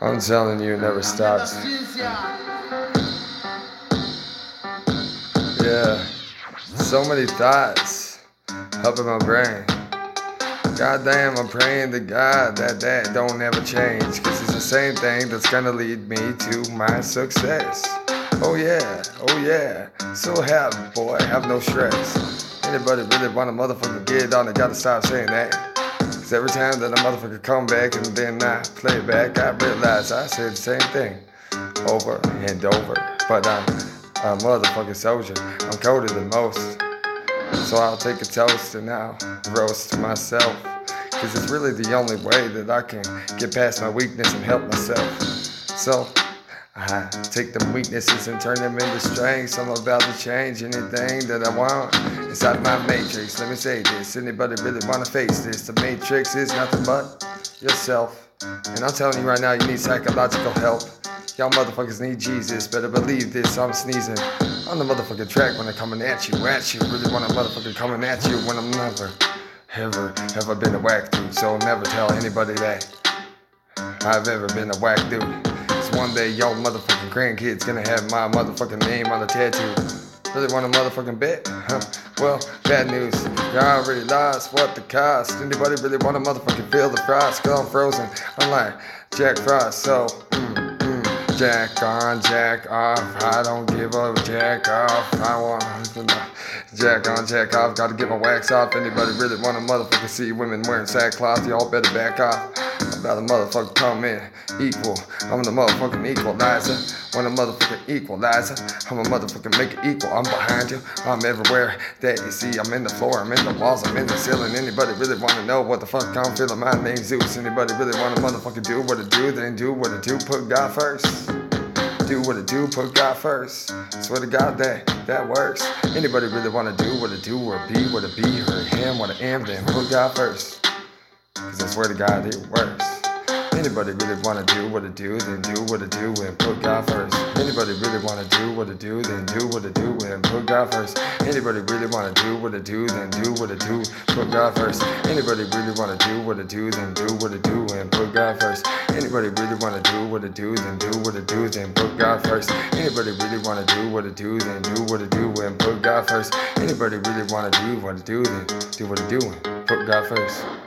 I'm telling you, it never stops. Yeah, so many thoughts in my brain. Goddamn, I'm praying to God that that don't ever change. Cause it's the same thing that's gonna lead me to my success. Oh yeah, oh yeah. So happy, boy, have no stress. Anybody really want a motherfucker get on, they gotta stop saying that. Cause every time that a motherfucker come back and then I play back, I realize I said the same thing over and over. But I'm a motherfucking soldier. I'm colder than most. So I'll take a toast and I'll roast myself. Cause it's really the only way that I can get past my weakness and help myself. So I take them weaknesses and turn them into strengths. I'm about to change anything that I want inside my matrix. Let me say this anybody really want to face this? The matrix is nothing but yourself. And I'm telling you right now, you need psychological help. Y'all motherfuckers need Jesus. Better believe this. I'm sneezing on the motherfucking track when I'm coming at you. At you. Really want a motherfucker coming at you when I'm never, ever, ever been a whack dude. So never tell anybody that I've ever been a whack dude. One day y'all motherfucking grandkids gonna have my motherfucking name on a tattoo. Really want a motherfucking bet? Huh. Well, bad news. Y'all already lost. What the cost? Anybody really want a motherfucking feel the frost? Cause I'm frozen. I'm like Jack Frost. So, mm, mm, jack on, jack off. I don't give a jack off. I want jack on, jack off. Gotta get my wax off. Anybody really want a motherfucking see women wearing sackcloth? Y'all better back off. About to motherfucker come in equal. I'm the motherfucking equalizer. When a motherfucking equalizer, I'm a motherfucking make it equal. I'm behind you. I'm everywhere that you see. I'm in the floor. I'm in the walls. I'm in the ceiling. Anybody really wanna know what the fuck I'm feeling? My name's Zeus. Anybody really wanna motherfucking do what it do? Then do what it do. Put God first. Do what it do. Put God first. Swear to God that that works. Anybody really wanna do what it do or be what it be or him what I am? Then put God first. Cause I swear to God it works. Anybody really wanna do what it do, then do what it do and put God first. Anybody really wanna do what it do, then do what it do and put God first. Anybody really wanna do what it do, then do what it do, put God first. Anybody really wanna do what it do, then do what it do and put God first. Anybody really wanna do what it do, then do what it do, then put God first. Anybody really wanna do what it do, then do what it do and put God first. Anybody really wanna do what it do, then do what it do and put God first.